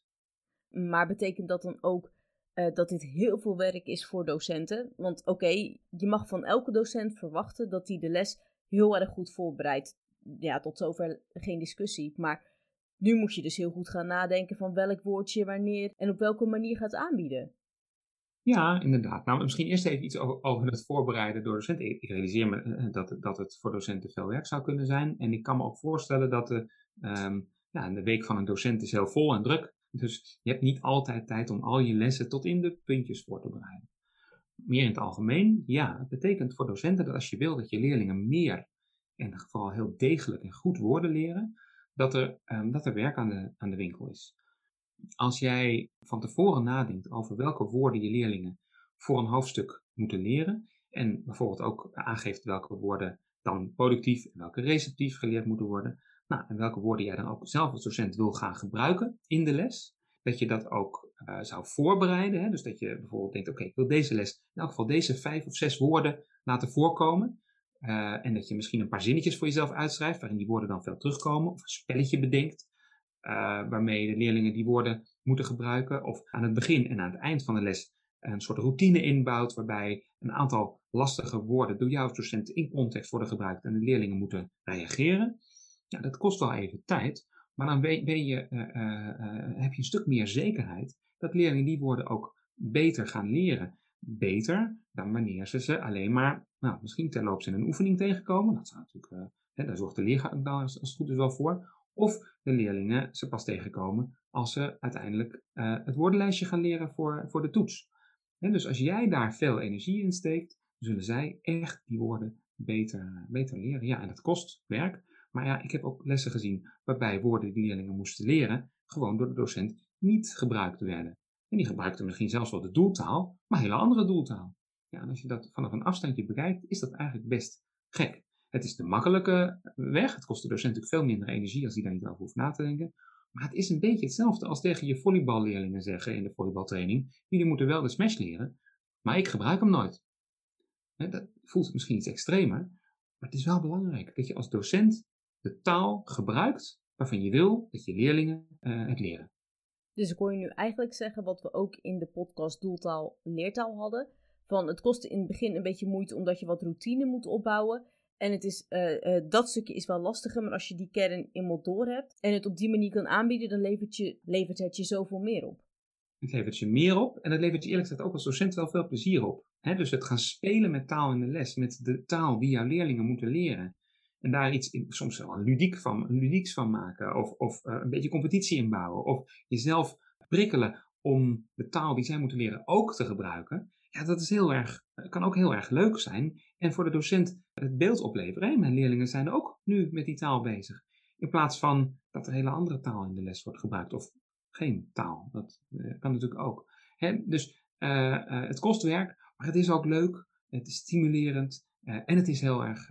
Maar betekent dat dan ook uh, dat dit heel veel werk is voor docenten? Want oké, je mag van elke docent verwachten dat hij de les heel erg goed voorbereidt. Ja, tot zover geen discussie. Maar nu moet je dus heel goed gaan nadenken van welk woordje wanneer en op welke manier gaat aanbieden. Ja, inderdaad. Nou, misschien eerst even iets over, het voorbereiden door docenten. Ik, realiseer me eh, dat, dat het voor docenten veel werk zou kunnen zijn. En ik kan me ook voorstellen dat de, um, ja, de week van een docent is heel vol en druk. Dus je hebt niet altijd tijd om al je lessen tot in de puntjes voor te bereiden. Meer in het algemeen, ja, het betekent voor docenten dat als je wil dat je leerlingen meer en vooral heel degelijk en goed woorden leren, dat er, um, dat er werk aan de, aan de winkel is. Als jij van tevoren nadenkt over welke woorden je leerlingen voor een hoofdstuk moeten leren, en bijvoorbeeld ook aangeeft welke woorden dan productief en welke receptief geleerd moeten worden, en welke woorden jij dan ook zelf als docent wil gaan gebruiken in de les, dat je dat ook uh, zou voorbereiden. Hè? Dus dat je bijvoorbeeld denkt, oké, ik wil deze les in elk geval deze vijf of zes woorden laten voorkomen. Uh, en dat je misschien een paar zinnetjes voor jezelf uitschrijft, waarin die woorden dan veel terugkomen, of een spelletje bedenkt, uh, waarmee de leerlingen die woorden moeten gebruiken, of aan het begin en aan het eind van de les een soort routine inbouwt, waarbij een aantal lastige woorden door jou als docent in context worden gebruikt en de leerlingen moeten reageren. Ja, dat kost wel even tijd, maar dan ben, je, uh, uh, heb je een stuk meer zekerheid dat leerlingen die woorden ook beter gaan leren. Beter dan wanneer ze ze alleen maar, nou, misschien terloops in een oefening tegenkomen. Dat zou natuurlijk, hè, daar zorgt de leergang dan als, het goed is wel voor. Of de leerlingen ze pas tegenkomen als ze uiteindelijk het woordenlijstje gaan leren voor, voor de toets. Dus als jij daar veel energie in steekt, zullen zij echt die woorden beter, beter leren. Ja, en dat kost werk. Maar ja, ik heb ook lessen gezien waarbij woorden die leerlingen moesten leren, gewoon door de docent niet gebruikt werden. En die gebruikten misschien zelfs wel de doeltaal, maar hele andere doeltaal. Ja, en als je dat vanaf een afstandje bekijkt, is dat eigenlijk best gek. Het is de makkelijke weg. Het kost de docent natuurlijk veel minder energie als hij daar niet over hoeft na te denken. Maar het is een beetje hetzelfde als tegen je volleyballeerlingen zeggen in de volleybaltraining. Jullie moeten wel de smash leren, maar ik gebruik hem nooit. Dat voelt misschien iets extremer, maar het is wel belangrijk dat je als docent de taal gebruikt waarvan je wil dat je leerlingen uh, het leren. Dus ik hoor je nu eigenlijk zeggen wat we ook in de podcast Doeltaal Leertaal hadden. Van het kost in het begin een beetje moeite omdat je wat routine moet opbouwen. En het is, uh, uh, dat stukje is wel lastiger, maar als je die kern eenmaal door hebt en het op die manier kan aanbieden, dan levert, je, levert het je zoveel meer op. Het levert je meer op en het levert je eerlijk gezegd ook als docent wel veel plezier op. dus het gaan spelen met taal in de les, met de taal die jouw leerlingen moeten leren. En daar iets, soms wel een, ludiek van, ludieks van maken. Of, of uh, een beetje competitie inbouwen. Of jezelf prikkelen om de taal die zij moeten leren ook te gebruiken. Ja, dat is heel erg, kan ook heel erg leuk zijn. En voor de docent het beeld opleveren. Hè? Mijn leerlingen zijn ook nu met die taal bezig. In plaats van dat er hele andere taal in de les wordt gebruikt. Of geen taal. Dat uh, kan natuurlijk ook. Hè? Dus het kost werk, maar het is ook leuk. Het is stimulerend. en het is heel erg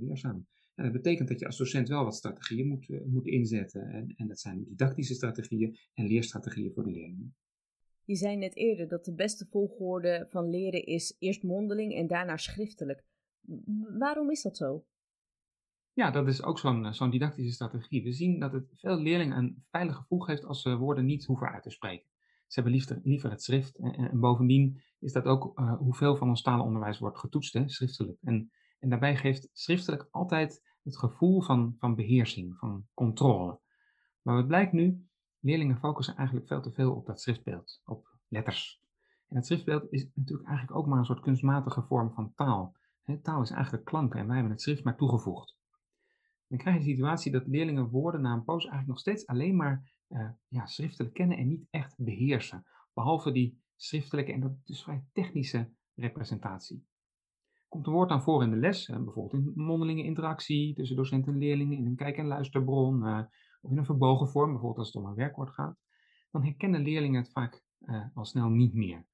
leerzaam En dat betekent dat je als docent wel wat strategieën moet, moet inzetten. En, en dat zijn didactische strategieën en leerstrategieën voor de leerlingen. Je zei net eerder dat de beste volgorde van leren is eerst mondeling en daarna schriftelijk. Waarom is dat zo? Ja, dat is ook zo'n zo'n didactische strategie. We zien dat het veel leerlingen een veilig gevoel geeft als ze woorden niet hoeven uit te spreken. Ze hebben liever, liever het schrift. En, en, bovendien is dat ook uh, hoeveel van ons talenonderwijs wordt getoetst, hè, schriftelijk. En, en daarbij geeft schriftelijk altijd het gevoel van, van beheersing, van controle. Maar wat blijkt nu? Leerlingen focussen eigenlijk veel te veel op dat schriftbeeld, op letters. En het schriftbeeld is natuurlijk eigenlijk ook maar een soort kunstmatige vorm van taal. taal is eigenlijk klanken en wij hebben het schrift maar toegevoegd. Dan krijg je de situatie dat leerlingen woorden na een poos eigenlijk nog steeds alleen maar uh, ja, schriftelijk kennen en niet echt beheersen. Behalve die schriftelijke en dat dus vrij technische representatie. Komt een woord dan voor in de les, uh, bijvoorbeeld in mondelinge interactie tussen docent en leerlingen, in een kijk- en luisterbron, uh, of in een verbogen vorm, bijvoorbeeld als het om een werkwoord gaat, dan herkennen leerlingen het vaak al snel niet meer.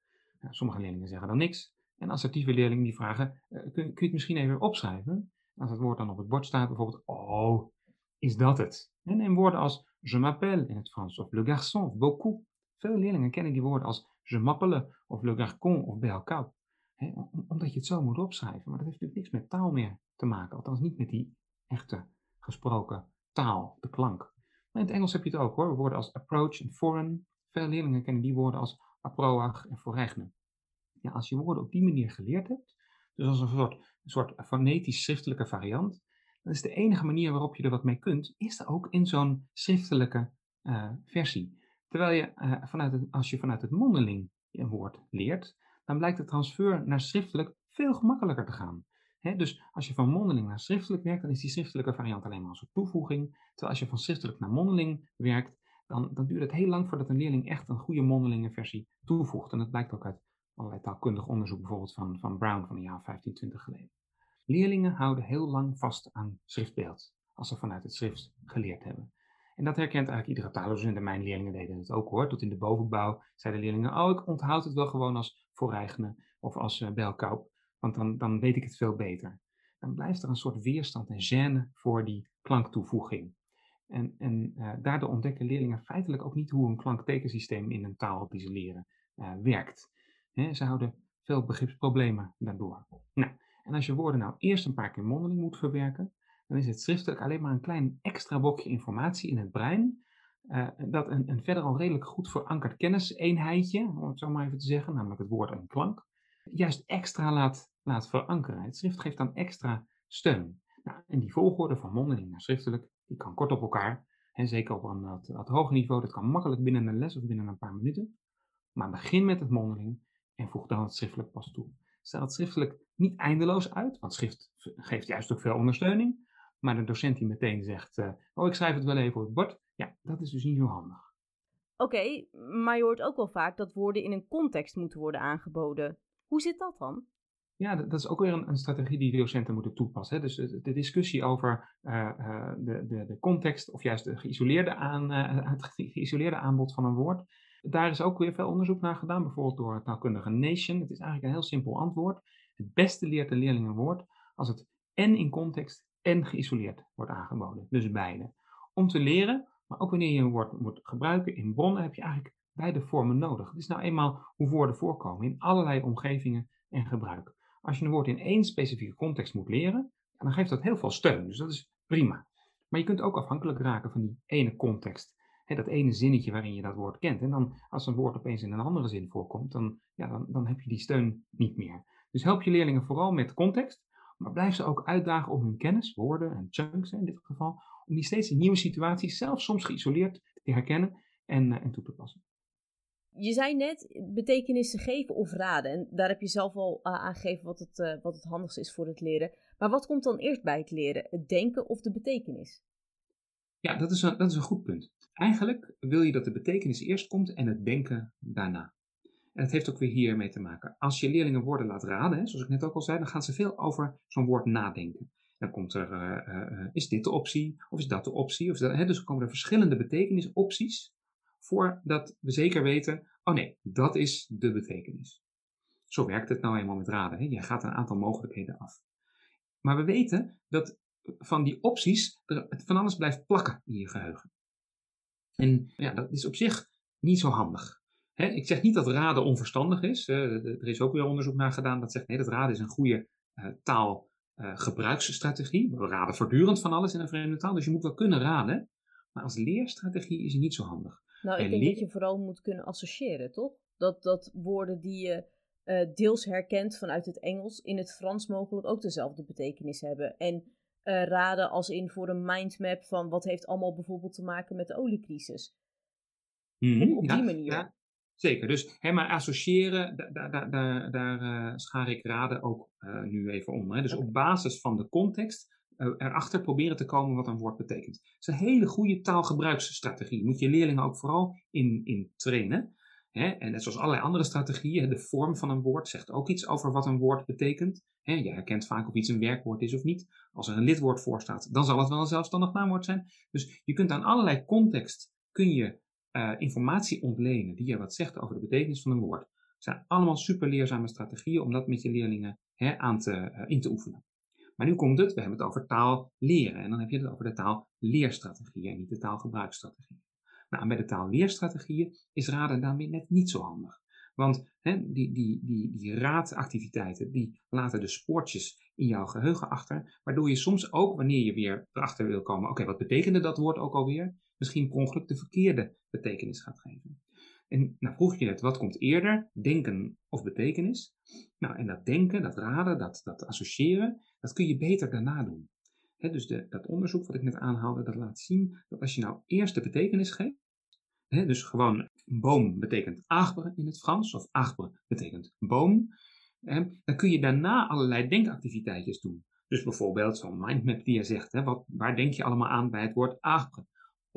sommige leerlingen zeggen dan niks, en assertieve leerlingen die vragen, kun, je het misschien even opschrijven? Als het woord dan op het bord staat, bijvoorbeeld, oh, is dat het? En in woorden als je m'appelle in het Frans, of le garçon, of beaucoup. Veel leerlingen kennen die woorden als je m'appelle, of le garçon, of Omdat je het zo moet opschrijven. Maar dat heeft natuurlijk niks met taal meer te maken. Althans niet met die echte gesproken taal, de klank. Maar in het Engels heb je het ook hoor. Woorden als approach en foreign. Veel leerlingen kennen die woorden als approach en voorregne. Ja, als je woorden op die manier geleerd hebt, dus als een soort, een soort fonetisch schriftelijke variant, dan is de enige manier waarop je er wat mee kunt, is er ook in zo'n schriftelijke uh, versie. Terwijl je, uh, vanuit het, als je vanuit het mondeling een woord leert, dan blijkt de transfer naar schriftelijk veel gemakkelijker te gaan. Dus als je van mondeling naar schriftelijk werkt, dan is die schriftelijke variant alleen maar een soort toevoeging. Terwijl als je van schriftelijk naar mondeling werkt, dan, dan duurt het heel lang voordat een leerling echt een goede mondelinge versie toevoegt. En dat blijkt ook uit allerlei taalkundig onderzoek, bijvoorbeeld van, van Brown van een jaar 15, 20 geleden. Leerlingen houden heel lang vast aan schriftbeeld, als ze vanuit het schrift geleerd hebben. En dat herkent eigenlijk iedere taaldocent en mijn leerlingen deden het ook hoor. Tot in de bovenbouw zeiden leerlingen, oh ik onthoud het wel gewoon als voorreigenen of als uh, want dan, dan weet ik het veel beter. Dan blijft er een soort weerstand en gêne voor die klanktoevoeging. En, en uh, daardoor ontdekken leerlingen feitelijk ook niet hoe een klanktekensysteem in een taal die ze leren uh, werkt. Ze houden veel begripsproblemen daardoor. Nou, en als je woorden nou eerst een paar keer mondeling moet verwerken, dan is het schriftelijk alleen maar een klein extra blokje informatie in het brein, uh, dat een, een, verder al redelijk goed verankerd kenniseenheidje, om het zo maar even te zeggen, namelijk het woord en klank, juist extra laat, laat verankeren. Het schrift geeft dan extra steun. Nou, en die volgorde van mondeling naar schriftelijk, die kan kort op elkaar, en zeker op een wat, wat hoger niveau, dat kan makkelijk binnen een les of binnen een paar minuten. Maar begin met het mondeling en voeg dan het schriftelijk pas toe. Stel het schriftelijk niet eindeloos uit, want schrift geeft juist ook veel ondersteuning. Maar de docent die meteen zegt, uh, oh ik schrijf het wel even op het bord, ja, dat is dus niet zo handig. Oké, maar je hoort ook wel vaak dat woorden in een context moeten worden aangeboden. Hoe zit dat dan? Ja, dat is ook weer een, een strategie die docenten moeten toepassen. Hè. Dus de, discussie over uh, uh, de, de, de context of juist de geïsoleerde aan, het geïsoleerde aanbod van een woord, daar is ook weer veel onderzoek naar gedaan, bijvoorbeeld door het taalkundige Nation. Het is eigenlijk een heel simpel antwoord. Het beste leert de leerling een woord als het en in context en geïsoleerd wordt aangeboden. Dus beide. Om te leren, maar ook wanneer je een woord moet gebruiken in bronnen, heb je eigenlijk beide vormen nodig. Het is nou eenmaal hoe woorden voorkomen in allerlei omgevingen en gebruik. Als je een woord in één specifieke context moet leren, dan geeft dat heel veel steun. Dus dat is prima. Maar je kunt ook afhankelijk raken van die ene context dat ene zinnetje waarin je dat woord kent. En dan als een woord opeens in een andere zin voorkomt, dan, ja, dan, dan heb je die steun niet meer. Dus help je leerlingen vooral met context, maar blijf ze ook uitdagen om hun kennis, woorden en chunks in dit geval, om die steeds in nieuwe situaties, zelfs soms geïsoleerd, te herkennen en, uh, en toe te passen. Je zei net betekenissen geven of raden. En daar heb je zelf al uh, aangegeven wat het, uh, wat het handigste is voor het leren. Maar wat komt dan eerst bij het leren? Het denken of de betekenis? Ja, dat is een, dat is een goed punt. Eigenlijk wil je dat de betekenis eerst komt en het denken daarna. En dat heeft ook weer hiermee te maken. Als je leerlingen woorden laat raden, hè, zoals ik net ook al zei, dan gaan ze veel over zo'n woord nadenken. Dan komt er, uh, uh, is dit de optie, of is dat de optie? Of dat, hè, dus komen er verschillende betekenisopties voordat we zeker weten, oh nee, dat is de betekenis. Zo werkt het nou eenmaal met raden. Hè. Je gaat een aantal mogelijkheden af. Maar we weten dat van die opties er van alles blijft plakken in je geheugen. En ja, dat is op zich niet zo handig. ik zeg niet dat raden onverstandig is. er is ook weer onderzoek naar gedaan dat zegt nee, dat raden is een goede uh, taalgebruiksstrategie. We raden voortdurend van alles in een vreemde taal, dus je moet wel kunnen raden. Maar als leerstrategie is het niet zo handig. Nou, ik denk dat je vooral moet kunnen associëren, toch? Dat, dat woorden die je uh, deels herkent vanuit het Engels in het Frans mogelijk ook dezelfde betekenis hebben. En uh, raden als in voor een mindmap van wat heeft allemaal bijvoorbeeld te maken met de oliecrisis. Mm Op die manier. Ja, zeker. Dus hè, maar associëren, daar, daar, daar, daar uh, schaar ik raden ook nu even om. Hè. Dus op basis van de context erachter proberen te komen wat een woord betekent. Dat is een hele goede taalgebruiksstrategie. Moet je leerlingen ook vooral in, in trainen. En net zoals allerlei andere strategieën, de vorm van een woord zegt ook iets over wat een woord betekent. Je herkent vaak of iets een werkwoord is of niet. Als er een lidwoord voor staat, dan zal het wel een zelfstandig naamwoord zijn. Dus je kunt aan allerlei context kun je, uh, informatie ontlenen die je wat zegt over de betekenis van een woord. Zijn allemaal super leerzame strategieën om dat met je leerlingen hè, aan te, uh, in te oefenen. Maar nu komt het, we hebben het over taal leren. En dan heb je het over de taalleerstrategieën en niet de taalgebruiksstrategieën. Nou, en bij de taalleerstrategieën is raden daarmee net niet zo handig. Want hè, die, die, die, die raadactiviteiten die laten de spoortjes in jouw geheugen achter, waardoor je soms ook, wanneer je weer erachter wil komen, oké, wat betekende dat woord ook alweer, misschien per ongeluk de verkeerde betekenis gaat geven. En nou vroeg je net, wat komt eerder, denken of betekenis? Nou, en dat denken, dat raden, dat, dat associëren, dat kun je beter daarna doen dus de, dat onderzoek wat ik net aanhaalde, dat laat zien dat als je nou eerst de betekenis geeft, dus gewoon boom betekent agbre in het Frans, of agbre betekent boom, dan kun je daarna allerlei denkactiviteitjes doen. Dus bijvoorbeeld zo'n mindmap die je zegt, wat, waar denk je allemaal aan bij het woord agbre?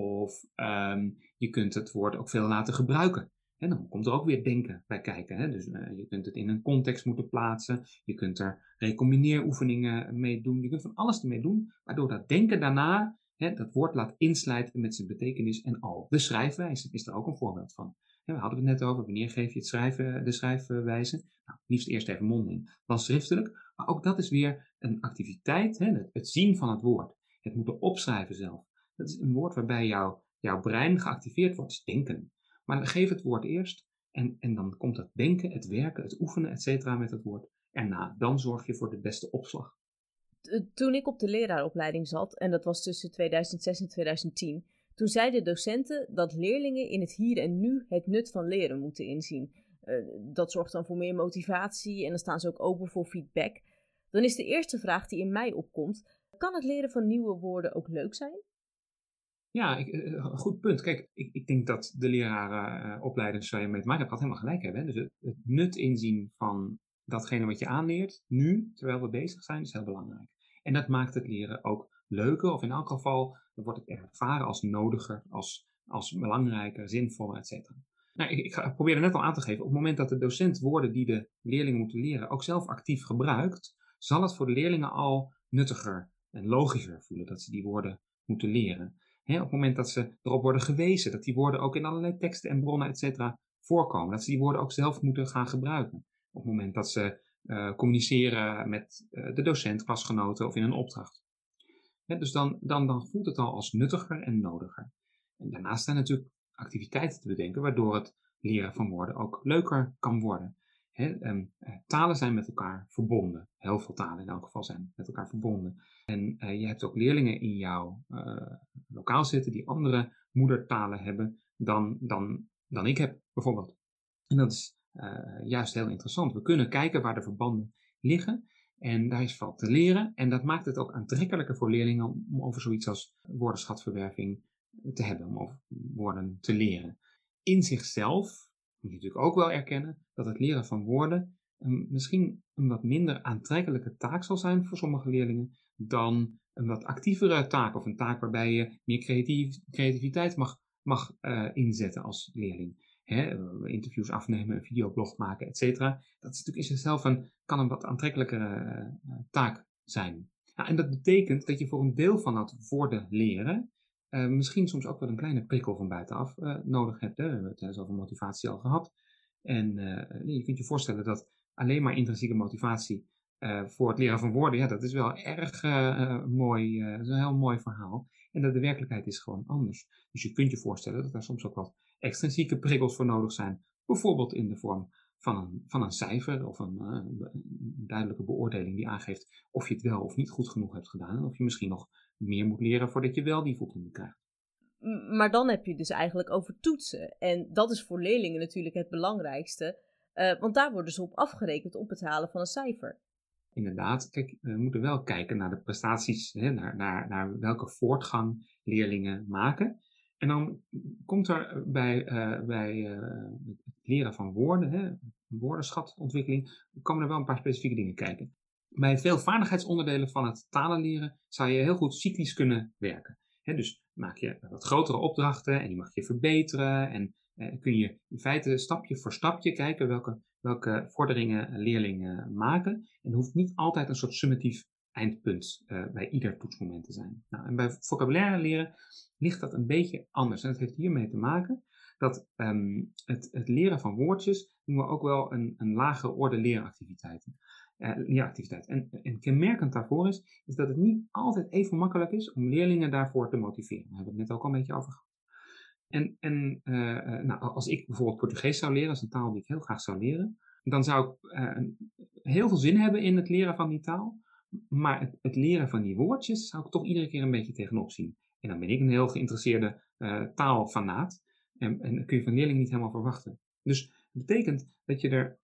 Of um, je kunt het woord ook veel laten gebruiken. En dan komt er ook weer denken bij kijken. Hè? Dus uh, je kunt het in een context moeten plaatsen. Je kunt er recombineeroefeningen mee doen. Je kunt van alles ermee doen. Waardoor dat denken daarna hè, dat woord laat inslijten met zijn betekenis en al. De schrijfwijze is er ook een voorbeeld van. we hadden het net over wanneer geef je het schrijven, de schrijfwijze. Nou, liefst eerst even mondeling, dan schriftelijk. Maar ook dat is weer een activiteit. Hè? Het zien van het woord. Het moeten opschrijven zelf. Dat is een woord waarbij jouw, jouw brein geactiveerd wordt. Dus denken. Maar geef het woord eerst en, en dan komt het denken, het werken, het oefenen, et cetera met het woord erna. Dan zorg je voor de beste opslag. Toen ik op de leraaropleiding zat, en dat was tussen 2006 en 2010, toen zeiden docenten dat leerlingen in het hier en nu het nut van leren moeten inzien. Uh, dat zorgt dan voor meer motivatie en dan staan ze ook open voor feedback. Dan is de eerste vraag die in mij opkomt: kan het leren van nieuwe woorden ook leuk zijn? Ja, ik, eh, eh, goed punt. Kijk, ik, ik denk dat de lerarenopleiders uh, waar je mee te helemaal gelijk hebben. Dus het, het, nut inzien van datgene wat je aanleert, nu, terwijl we bezig zijn, is heel belangrijk. En dat maakt het leren ook leuker, of in elk geval wordt het ervaren als nodiger, als, als belangrijker, zinvoller, et cetera. Nou, ik, ik probeerde net al aan te geven, op het moment dat de docent woorden die de leerlingen moeten leren ook zelf actief gebruikt, zal het voor de leerlingen al nuttiger en logischer voelen dat ze die woorden moeten leren op het moment dat ze erop worden gewezen, dat die woorden ook in allerlei teksten en bronnen, et cetera, voorkomen. Dat ze die woorden ook zelf moeten gaan gebruiken. Op het moment dat ze uh, communiceren met uh, de docent, klasgenoten of in een opdracht. dus dan, dan, dan voelt het al als nuttiger en nodiger. En daarnaast zijn natuurlijk activiteiten te bedenken, waardoor het leren van woorden ook leuker kan worden. Ehm, eh, talen zijn met elkaar verbonden. Heel veel talen in elk geval zijn met elkaar verbonden. En uh, je hebt ook leerlingen in jouw uh, lokaal zitten die andere moedertalen hebben dan, dan, dan ik heb, bijvoorbeeld. En dat is juist heel interessant. We kunnen kijken waar de verbanden liggen. En daar is veel te leren. En dat maakt het ook aantrekkelijker voor leerlingen om over zoiets als woordenschatverwerving te hebben, om over woorden te leren. In zichzelf moet je natuurlijk ook wel erkennen dat het leren van woorden een, misschien een wat minder aantrekkelijke taak zal zijn voor sommige leerlingen dan een wat actievere taak of een taak waarbij je meer creatief, creativiteit mag, mag uh, inzetten als leerling. Hè, interviews afnemen, een videoblog maken, et cetera. Dat is natuurlijk in zichzelf een, kan een wat aantrekkelijkere uh, taak zijn. En dat betekent dat je voor een deel van dat woorden leren uh, misschien soms ook wel een kleine prikkel van buitenaf uh, nodig hebt. Hè. We hebben het over motivatie al gehad. En uh, je kunt je voorstellen dat alleen maar intrinsieke motivatie voor het leren van woorden, ja, dat is wel erg mooi, dat is een heel mooi verhaal. En dat de werkelijkheid is gewoon anders. Dus je kunt je voorstellen dat er soms ook wat extrinsieke prikkels voor nodig zijn. Bijvoorbeeld in de vorm van een, van een cijfer of een, een duidelijke beoordeling die aangeeft of je het wel of niet goed genoeg hebt gedaan. En of je misschien nog meer moet leren voordat je wel die voldoende krijgt. Maar dan heb je dus eigenlijk over toetsen. En dat is voor leerlingen natuurlijk het belangrijkste. Uh, want daar worden ze op afgerekend op het halen van een cijfer. Inderdaad, kijk, we moeten wel kijken naar de prestaties, hè, naar, naar, naar welke voortgang leerlingen maken. En dan komt er bij, uh, bij uh, het leren van woorden, hè, woordenschatontwikkeling, komen er wel een paar specifieke dingen kijken. Bij veel vaardigheidsonderdelen van het talenleren zou je heel goed cyclisch kunnen werken. dus maak je wat grotere opdrachten en die mag je verbeteren. En eh, kun je in feite stapje voor stapje kijken welke, welke vorderingen leerlingen maken. En hoeft niet altijd een soort summatief eindpunt uh, bij ieder toetsmoment te zijn. Nou, en bij vocabulaire leren ligt dat een beetje anders. En dat heeft hiermee te maken dat um, het, het, leren van woordjes noemen we ook wel een, een lagere orde leeractiviteiten uh, En, en kenmerkend daarvoor is, is dat het niet altijd even makkelijk is om leerlingen daarvoor te motiveren. Daar hebben we het net ook al een beetje over gehad. En, en uh, nou, als ik bijvoorbeeld Portugees zou leren, dat is een taal die ik heel graag zou leren, dan zou ik heel veel zin hebben in het leren van die taal. Maar het, het, leren van die woordjes zou ik toch iedere keer een beetje tegenop zien. En dan ben ik een heel geïnteresseerde taalfanaat. En, en dat kun je van leerlingen niet helemaal verwachten. Dus dat betekent dat je er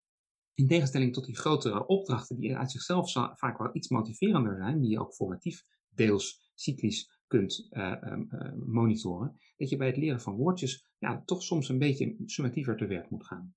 in tegenstelling tot die grotere opdrachten, die uit zichzelf vaak wel iets motiverender zijn, die je ook formatief deels cyclisch kunt uh, monitoren, dat je bij het leren van woordjes ja, toch soms een beetje summatiever te werk moet gaan.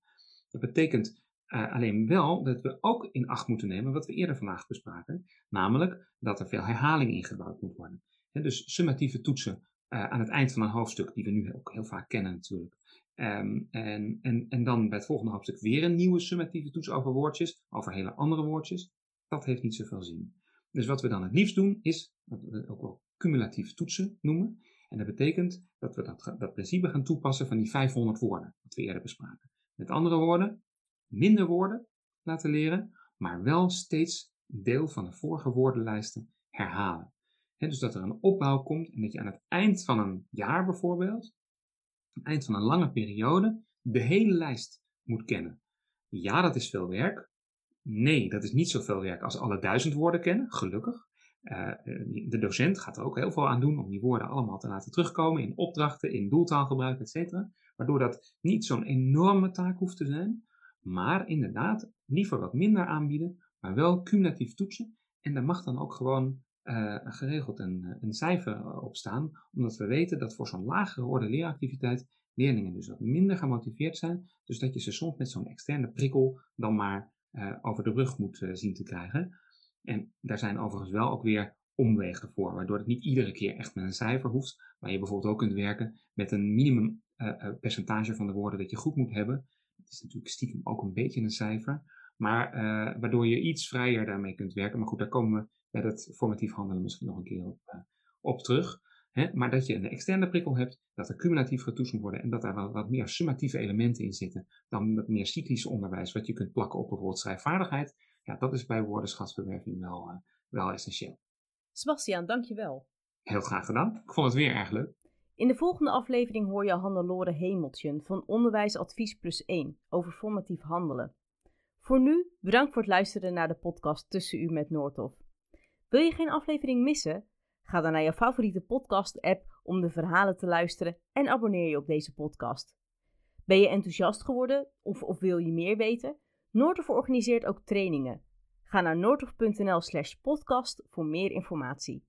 Dat betekent uh, alleen wel dat we ook in acht moeten nemen wat we eerder vandaag bespraken, namelijk dat er veel herhaling ingebouwd moet worden. dus summatieve toetsen aan het eind van een hoofdstuk, die we nu ook heel vaak kennen natuurlijk, Um, en, en, en dan bij het volgende hoofdstuk weer een nieuwe summatieve toets over woordjes, over hele andere woordjes. Dat heeft niet zoveel zin. Dus wat we dan het liefst doen, is wat we ook wel cumulatieve toetsen noemen. En dat betekent dat we dat, dat principe gaan toepassen van die 500 woorden, wat we eerder bespraken. Met andere woorden, minder woorden laten leren, maar wel steeds deel van de vorige woordenlijsten herhalen. dus dat er een opbouw komt en dat je aan het eind van een jaar bijvoorbeeld eind van een lange periode de hele lijst moet kennen. Ja, dat is veel werk. Nee, dat is niet zoveel werk als alle duizend woorden kennen, gelukkig. Uh, de docent gaat er ook heel veel aan doen om die woorden allemaal te laten terugkomen in opdrachten, in doeltaalgebruik, etc. Waardoor dat niet zo'n enorme taak hoeft te zijn, maar inderdaad liever wat minder aanbieden, maar wel cumulatief toetsen. En daar mag dan ook gewoon uh, geregeld een, een cijfer op staan, omdat we weten dat voor zo'n lagere orde leeractiviteit leerlingen dus wat minder gemotiveerd zijn, dus dat je ze soms met zo'n externe prikkel dan maar over de rug moet zien te krijgen. En daar zijn overigens wel ook weer omwegen voor, waardoor het niet iedere keer echt met een cijfer hoeft, maar je bijvoorbeeld ook kunt werken met een minimum percentage van de woorden dat je goed moet hebben. Het is natuurlijk stiekem ook een beetje een cijfer, maar waardoor je iets vrijer daarmee kunt werken. Maar goed, daar komen we bij dat formatief handelen misschien nog een keer op, uh, op terug. Hè? Maar dat je een externe prikkel hebt, dat er cumulatief getoetst moet worden en dat daar wat, wat meer summatieve elementen in zitten dan het meer cyclische onderwijs wat je kunt plakken op bijvoorbeeld schrijfvaardigheid. Ja, dat is bij woordenschatsverwerving wel, uh, wel essentieel. Sebastiaan, dankjewel. Heel graag gedaan. Ik vond het weer erg leuk. In de volgende aflevering hoor je Hannelore Hemeltjen van Onderwijsadvies Plus 1 over formatief handelen. Voor nu, bedankt voor het luisteren naar de podcast Tussen U met Noordhof. Wil je geen aflevering missen? Ga dan naar je favoriete podcast-app om de verhalen te luisteren en abonneer je op deze podcast. Ben je enthousiast geworden of, wil je meer weten? Noordhof organiseert ook trainingen. Ga naar noordhof.nl/slash podcast voor meer informatie.